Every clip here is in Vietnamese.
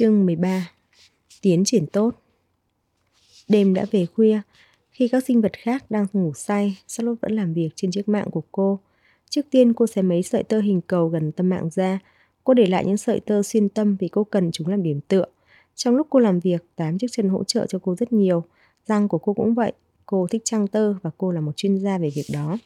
Chương 13 Tiến triển tốt Đêm đã về khuya, khi các sinh vật khác đang ngủ say, Charlotte vẫn làm việc trên chiếc mạng của cô. Trước tiên cô xé mấy sợi tơ hình cầu gần tâm mạng ra. Cô để lại những sợi tơ xuyên tâm vì cô cần chúng làm điểm tựa. Trong lúc cô làm việc, tám chiếc chân hỗ trợ cho cô rất nhiều. Răng của cô cũng vậy. Cô thích trăng tơ và cô là một chuyên gia về việc đó.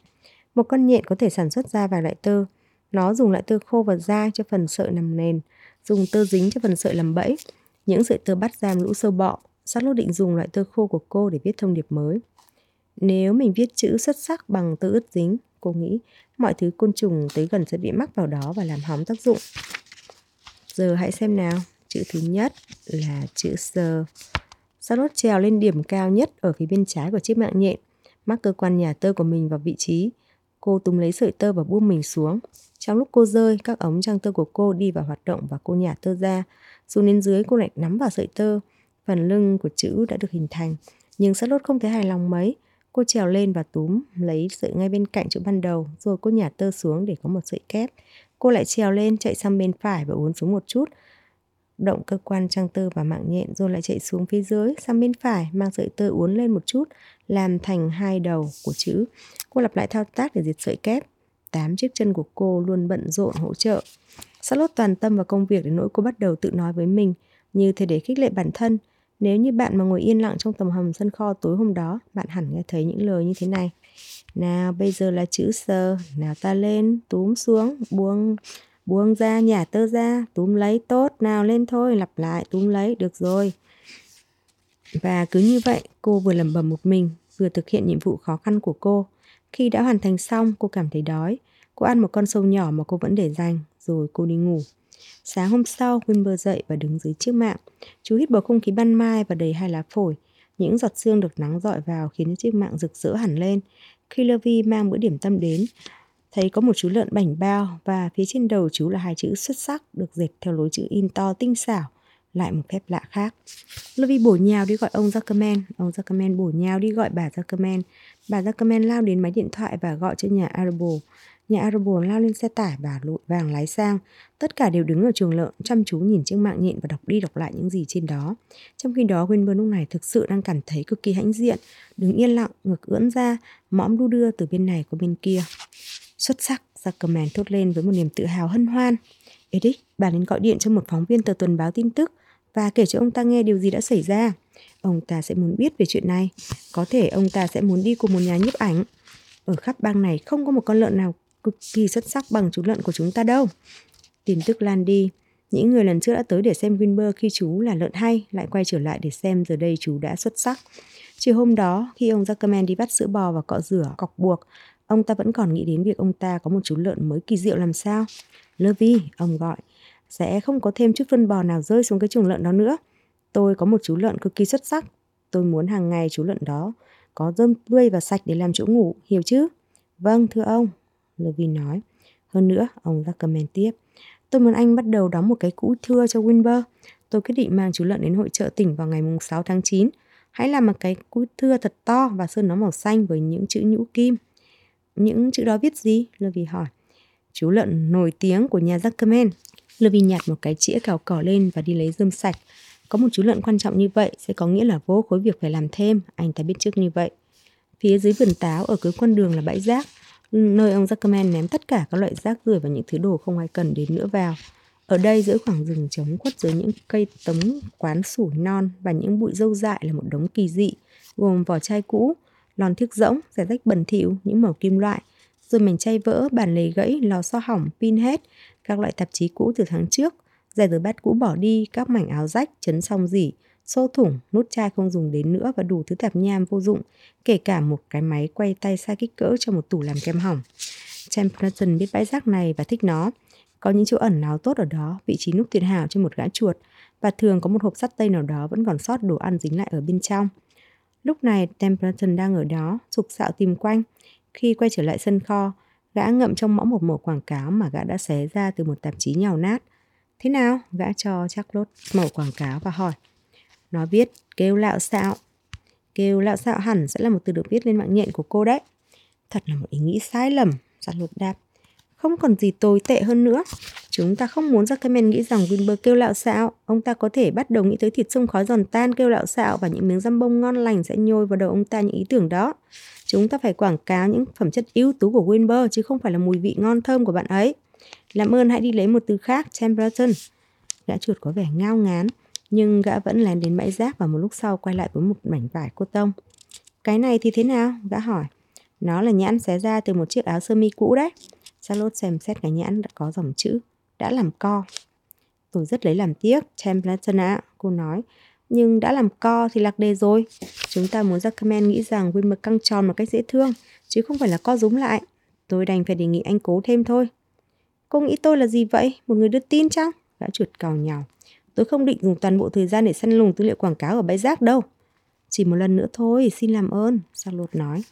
Một con nhện có thể sản xuất ra vài loại tơ. Nó dùng loại tơ khô và dai cho phần sợi nằm nền, dùng tơ dính cho phần sợi làm bẫy. Những sợi tơ bắt giam lũ sâu bọ. Charlotte định dùng loại tơ khô của cô để viết thông điệp mới. Nếu mình viết chữ xuất sắc bằng tơ ướt dính, cô nghĩ mọi thứ côn trùng tới gần sẽ bị mắc vào đó và làm hỏng tác dụng. Giờ hãy xem nào. Chữ thứ nhất là chữ sờ. Charlotte trèo lên điểm cao nhất ở phía bên trái của chiếc mạng nhện, mắc cơ quan nhà tơ của mình vào vị trí. Cô túm lấy sợi tơ và buông mình xuống. Trong lúc cô rơi, các ống trang tơ của cô đi vào hoạt động và cô nhả tơ ra. Xuống đến dưới cô lại nắm vào sợi tơ. Phần lưng của chữ đã được hình thành. Nhưng Charlotte không thấy hài lòng mấy. Cô trèo lên và túm lấy sợi ngay bên cạnh chỗ ban đầu, rồi cô nhả tơ xuống để có một sợi kép. Cô lại trèo lên, chạy sang bên phải và uốn xuống một chút, động cơ quan trang tơ và mạng nhện rồi lại chạy xuống phía dưới sang bên phải mang sợi tơ uốn lên một chút làm thành hai đầu của chữ cô lặp lại thao tác để diệt sợi kép tám chiếc chân của cô luôn bận rộn hỗ trợ. Charlotte toàn tâm vào công việc đến nỗi cô bắt đầu tự nói với mình như thế để khích lệ bản thân. Nếu như bạn mà ngồi yên lặng trong tầm hầm sân kho tối hôm đó bạn hẳn nghe thấy những lời như thế này. Nào bây giờ là chữ sờ, nào ta lên túm xuống buông buông ra nhả tơ ra túm lấy tốt. Nào lên thôi lặp lại túm lấy được rồi. Và cứ như vậy cô vừa lẩm bẩm một mình vừa thực hiện nhiệm vụ khó khăn của cô khi đã hoàn thành xong cô cảm thấy đói. Cô ăn một con sâu nhỏ mà cô vẫn để dành rồi cô đi ngủ. Sáng hôm sau Wimber dậy và đứng dưới chiếc mạng. Chú hít bầu không khí ban mai và đầy hai lá phổi. Những giọt sương được nắng dọi vào khiến chiếc mạng rực rỡ hẳn lên. Khi Levi mang bữa điểm tâm đến thấy có một chú lợn bảnh bao và phía trên đầu chú là hai chữ xuất sắc được dệt theo lối chữ in to tinh xảo, lại một phép lạ khác. Levi bổ nhào đi gọi ông Zuckerman, ông Zuckerman bổ nhào đi gọi bà Zuckerman. Bà Zuckerman lao đến máy điện thoại và gọi cho nhà Arable. Nhà Arable lao lên xe tải và lội vàng lái sang. Tất cả đều đứng ở trường lợn chăm chú nhìn chiếc mạng nhện và đọc đi đọc lại những gì trên đó. Trong khi đó Winburn lúc này thực sự đang cảm thấy cực kỳ hãnh diện, đứng yên lặng, ngực ưỡn ra, mõm đu đưa từ bên này qua bên kia. Xuất sắc, Zuckerman thốt lên với một niềm tự hào hân hoan. Edith, bà nên gọi điện cho một phóng viên tờ tuần báo tin tức và kể cho ông ta nghe điều gì đã xảy ra. Ông ta sẽ muốn biết về chuyện này. Có thể ông ta sẽ muốn đi cùng một nhà nhiếp ảnh. Ở khắp bang này không có một con lợn nào cực kỳ xuất sắc bằng chú lợn của chúng ta đâu. Tin tức lan đi. Những người lần trước đã tới để xem Winber khi chú là lợn hay lại quay trở lại để xem giờ đây chú đã xuất sắc. Chiều hôm đó, khi ông Zuckerman đi bắt sữa bò và cọ rửa, cọc buộc, Ông ta vẫn còn nghĩ đến việc ông ta có một chú lợn mới kỳ diệu làm sao. Levi, ông gọi, sẽ không có thêm chút phân bò nào rơi xuống cái chuồng lợn đó nữa. Tôi có một chú lợn cực kỳ xuất sắc. Tôi muốn hàng ngày chú lợn đó có rơm tươi và sạch để làm chỗ ngủ, hiểu chứ? Vâng, thưa ông, Levin nói. Hơn nữa, ông Zuckerman tiếp. Tôi muốn anh bắt đầu đóng một cái cũ thưa cho Winber. Tôi quyết định mang chú lợn đến hội trợ tỉnh vào ngày 6 tháng 9. Hãy làm một cái cũ thưa thật to và sơn nó màu xanh với những chữ nhũ kim. Những chữ đó viết gì? Levi hỏi. Chú lợn nổi tiếng của nhà Zuckerman. Levi nhặt một cái chĩa cào cỏ lên và đi lấy rơm sạch. Có một chú lợn quan trọng như vậy sẽ có nghĩa là vô khối việc phải làm thêm, anh ta biết trước như vậy. Phía dưới vườn táo ở cuối con đường là bãi rác, nơi ông Zuckerman ném tất cả các loại rác rưởi và những thứ đồ không ai cần đến nữa vào. Ở đây giữa khoảng rừng trống khuất dưới những cây tấm quán sủi non và những bụi dâu dại là một đống kỳ dị, gồm vỏ chai cũ, lon thiếc rỗng, giải rách bẩn thỉu, những mẩu kim loại, rồi mảnh chay vỡ, bàn lề gãy, lò xo hỏng, pin hết, các loại tạp chí cũ từ tháng trước, giày rửa bát cũ bỏ đi, các mảnh áo rách, chấn xong dỉ, xô thủng, nút chai không dùng đến nữa và đủ thứ tạp nham vô dụng, kể cả một cái máy quay tay sai kích cỡ cho một tủ làm kem hỏng. Templeton biết bãi rác này và thích nó. Có những chỗ ẩn náu tốt ở đó, vị trí núp tuyệt hảo cho một gã chuột, và thường có một hộp sắt tây nào đó vẫn còn sót đồ ăn dính lại ở bên trong. Lúc này Templeton đang ở đó, sục sạo tìm quanh. Khi quay trở lại sân kho, gã ngậm trong mõm một mẩu quảng cáo mà gã đã xé ra từ một tạp chí nhào nát. Thế nào? Gã cho chắc lốt mẩu quảng cáo và hỏi. Nó viết kêu lạo xạo. Kêu lạo xạo hẳn sẽ là một từ được viết lên mạng nhện của cô đấy. Thật là một ý nghĩ sai lầm, Giặt lột đáp. Không còn gì tồi tệ hơn nữa. Chúng ta không muốn Zuckerman nghĩ rằng Winberg kêu lạo xạo. Ông ta có thể bắt đầu nghĩ tới thịt sông khói giòn tan kêu lạo xạo và những miếng răm bông ngon lành sẽ nhồi vào đầu ông ta những ý tưởng đó. Chúng ta phải quảng cáo những phẩm chất ưu tú của Winberg chứ không phải là mùi vị ngon thơm của bạn ấy. Làm ơn hãy đi lấy một từ khác, Templeton. Gã chuột có vẻ ngao ngán, nhưng gã vẫn lén đến bãi rác và một lúc sau quay lại với một mảnh vải cô tông. Cái này thì thế nào? Gã hỏi. Nó là nhãn xé ra từ một chiếc áo sơ mi cũ đấy. Charlotte xem xét cái nhãn đã có dòng chữ đã làm co. Tôi rất lấy làm tiếc, Templeton ạ, cô nói. Nhưng đã làm co thì lạc đề rồi. Chúng ta muốn Zuckerman nghĩ rằng Wilmer căng tròn một cách dễ thương, chứ không phải là co rúm lại. Tôi đành phải đề nghị anh cố thêm thôi. Cô nghĩ tôi là gì vậy? Một người đưa tin chăng? Gã chuột cào nhào. Tôi không định dùng toàn bộ thời gian để săn lùng tư liệu quảng cáo ở bãi rác đâu. Chỉ một lần nữa thôi, xin làm ơn, Charlotte nói.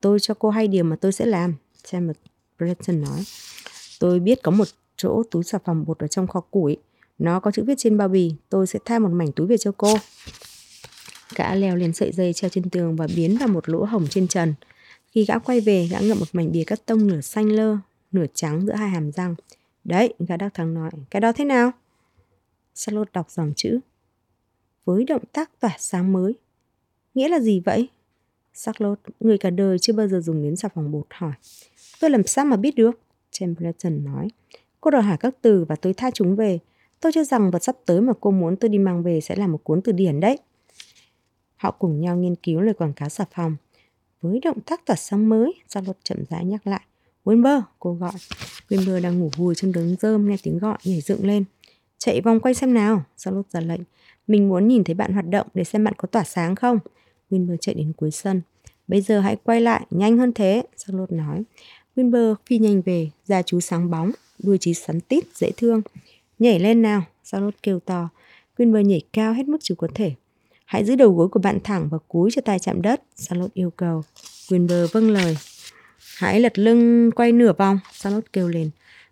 Tôi cho cô hay điều mà tôi sẽ làm, Sam Breton nói. Tôi biết có một chỗ túi xà phòng bột ở trong kho củi. Nó có chữ viết trên bao bì, tôi sẽ thay một mảnh túi về cho cô. Gã leo lên sợi dây treo trên tường và biến vào một lỗ hổng trên trần. Khi gã quay về, gã ngậm một mảnh bìa cắt tông nửa xanh lơ, nửa trắng giữa hai hàm răng. Đấy, gã đắc thắng nói, cái đó thế nào? Charlotte đọc dòng chữ. Với động tác tỏa sáng mới. Nghĩa là gì vậy? Charlotte, người cả đời chưa bao giờ dùng đến xà phòng bột hỏi. Tôi làm sao mà biết được? Templeton nói. Cô đòi hỏi các từ và tôi tha chúng về. Tôi cho rằng vật sắp tới mà cô muốn tôi đi mang về sẽ là một cuốn từ điển đấy. Họ cùng nhau nghiên cứu lời quảng cáo xà phòng. Với động tác tỏa sáng mới, gia luật chậm rãi nhắc lại. Wimber, cô gọi. Wimber đang ngủ vùi trong đống rơm nghe tiếng gọi nhảy dựng lên. Chạy vòng quay xem nào, gia luật ra lệnh. Mình muốn nhìn thấy bạn hoạt động để xem bạn có tỏa sáng không. Wimber chạy đến cuối sân. Bây giờ hãy quay lại, nhanh hơn thế, gia luật nói. Wimber phi nhanh về, da chú sáng bóng, đuôi trí sắn tít, dễ thương. Nhảy lên nào, Charlotte kêu to. Quinver nhảy cao hết mức chú có thể. Hãy giữ đầu gối của bạn thẳng và cúi cho tay chạm đất, Charlotte yêu cầu. Quinver vâng lời. Hãy lật lưng quay nửa vòng, Charlotte kêu lên.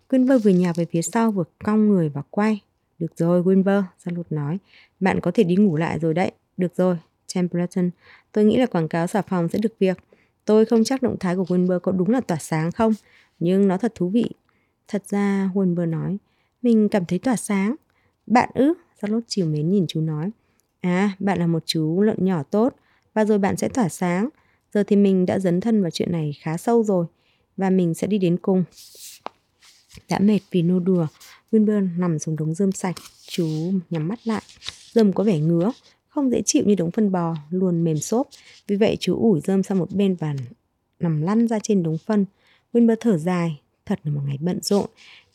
Quinver vừa nhào về phía sau vừa cong người và quay. Được rồi, Quinver, Charlotte nói. Bạn có thể đi ngủ lại rồi đấy. Được rồi, Templeton. Tôi nghĩ là quảng cáo xà phòng sẽ được việc. Tôi không chắc động thái của Wilbur có đúng là tỏa sáng không, nhưng nó thật thú vị. Thật ra, Wilbur nói, mình cảm thấy tỏa sáng. Bạn ư? Charlotte chiều mến nhìn chú nói. À, bạn là một chú lợn nhỏ tốt, và rồi bạn sẽ tỏa sáng. Giờ thì mình đã dấn thân vào chuyện này khá sâu rồi, và mình sẽ đi đến cùng. Đã mệt vì nô đùa, Winburn nằm xuống đống rơm sạch, chú nhắm mắt lại. Rơm có vẻ ngứa, không dễ chịu như đống phân bò, luôn mềm xốp. Vì vậy chú ủi rơm sang một bên và nằm lăn ra trên đống phân. Winburn thở dài, thật là một ngày bận rộn.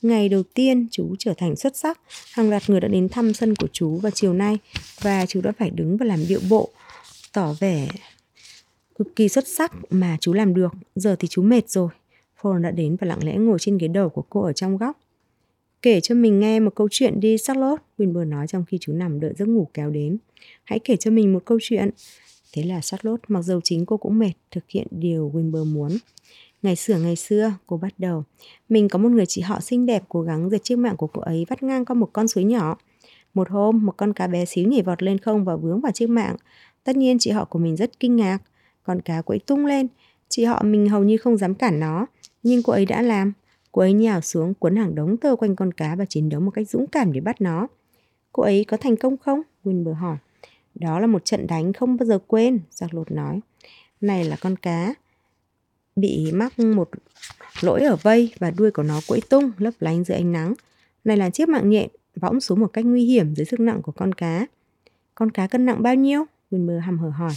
Ngày đầu tiên chú trở thành xuất sắc, hàng loạt người đã đến thăm sân của chú vào chiều nay và chú đã phải đứng và làm điệu bộ, tỏ vẻ cực kỳ xuất sắc mà chú làm được. Giờ thì chú mệt rồi. Ford đã đến và lặng lẽ ngồi trên ghế đầu của cô ở trong góc. Kể cho mình nghe một câu chuyện đi Charlotte, Winber nói trong khi chú nằm đợi giấc ngủ kéo đến. Hãy kể cho mình một câu chuyện. Thế là Charlotte, mặc dầu chính cô cũng mệt, thực hiện điều Winber muốn. Ngày xưa ngày xưa, cô bắt đầu. Mình có một người chị họ xinh đẹp cố gắng dệt chiếc mạng của cô ấy vắt ngang qua một con suối nhỏ. Một hôm, một con cá bé xíu nhảy vọt lên không và vướng vào chiếc mạng. Tất nhiên chị họ của mình rất kinh ngạc. Con cá quẫy tung lên. Chị họ mình hầu như không dám cản nó. Nhưng cô ấy đã làm. Cô ấy nhào xuống cuốn hàng đống tơ quanh con cá và chiến đấu một cách dũng cảm để bắt nó. Cô ấy có thành công không? Wilbur hỏi. Đó là một trận đánh không bao giờ quên, Giặc lột nói. Này là con cá. Bị mắc một lỗi ở vây và đuôi của nó quẫy tung, lấp lánh dưới ánh nắng. Này là chiếc mạng nhện võng xuống một cách nguy hiểm dưới sức nặng của con cá. Con cá cân nặng bao nhiêu? Winber hầm hở hỏi.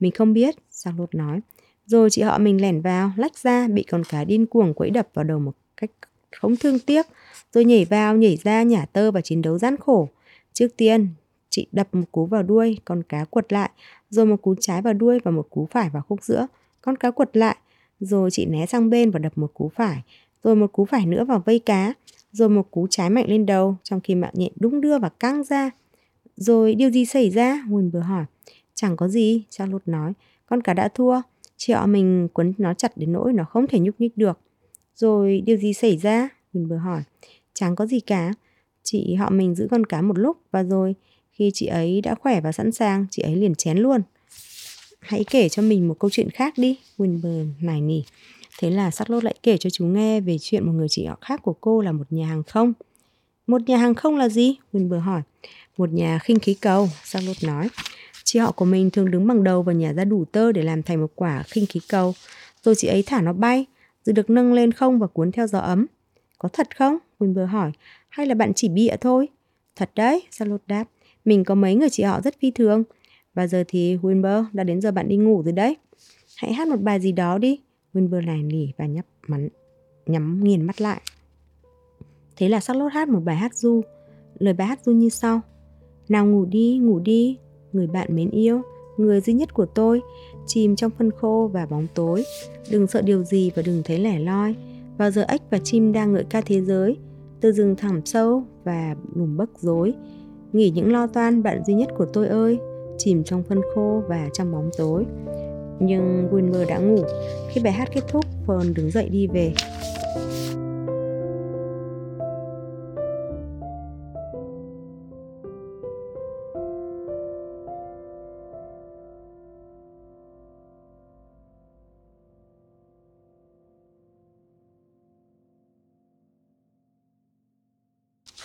Mình không biết, Giặc lột nói. Rồi chị họ mình lẻn vào, lách ra, bị con cá điên cuồng quẫy đập vào đầu một cách không thương tiếc, rồi nhảy vào, nhảy ra, nhả tơ và chiến đấu gian khổ. Trước tiên, chị đập một cú vào đuôi, con cá quật lại, rồi một cú trái vào đuôi và một cú phải vào khúc giữa. Con cá quật lại, rồi chị né sang bên và đập một cú phải, rồi một cú phải nữa vào vây cá, rồi một cú trái mạnh lên đầu, trong khi mạng nhện đung đưa và căng ra. Rồi điều gì xảy ra? Nguyên vừa hỏi. Chẳng có gì, Charlotte nói. Con cá đã thua. Chị họ mình quấn nó chặt đến nỗi nó không thể nhúc nhích được. Rồi điều gì xảy ra? Mình vừa hỏi. Chẳng có gì cả. Chị họ mình giữ con cá một lúc và rồi khi chị ấy đã khỏe và sẵn sàng, chị ấy liền chén luôn. Hãy kể cho mình một câu chuyện khác đi, Winburn nài nỉ. Thế là Charlotte lại kể cho chú nghe về chuyện một người chị họ khác của cô là một nhà hàng không. Một nhà hàng không là gì? Winburn hỏi. Một nhà khinh khí cầu, Charlotte nói. Chị họ của mình thường đứng bằng đầu và nhả ra đủ tơ để làm thành một quả khinh khí cầu. Rồi chị ấy thả nó bay, rồi được nâng lên không và cuốn theo gió ấm. Có thật không? Winburn hỏi. Hay là bạn chỉ bịa thôi? Thật đấy, Charlotte đáp. Mình có mấy người chị họ rất phi thường. Và giờ thì Wilbur đã đến giờ bạn đi ngủ rồi đấy. Hãy hát một bài gì đó đi. Wilbur này nỉ và nhắm mắn, nhắm nghiền mắt lại. Thế là Charlotte hát một bài hát du. Lời bài hát du như sau. Nào ngủ đi, ngủ đi, người bạn mến yêu, người duy nhất của tôi, chìm trong phân khô và bóng tối. Đừng sợ điều gì và đừng thấy lẻ loi. Vào giờ ếch và chim đang ngợi ca thế giới, từ rừng thẳm sâu và lùm bấc rối. Nghỉ những lo toan bạn duy nhất của tôi ơi, chìm trong phân khô và trong bóng tối. Nhưng Wilmer đã ngủ. Khi bài hát kết thúc, Fern đứng dậy đi về.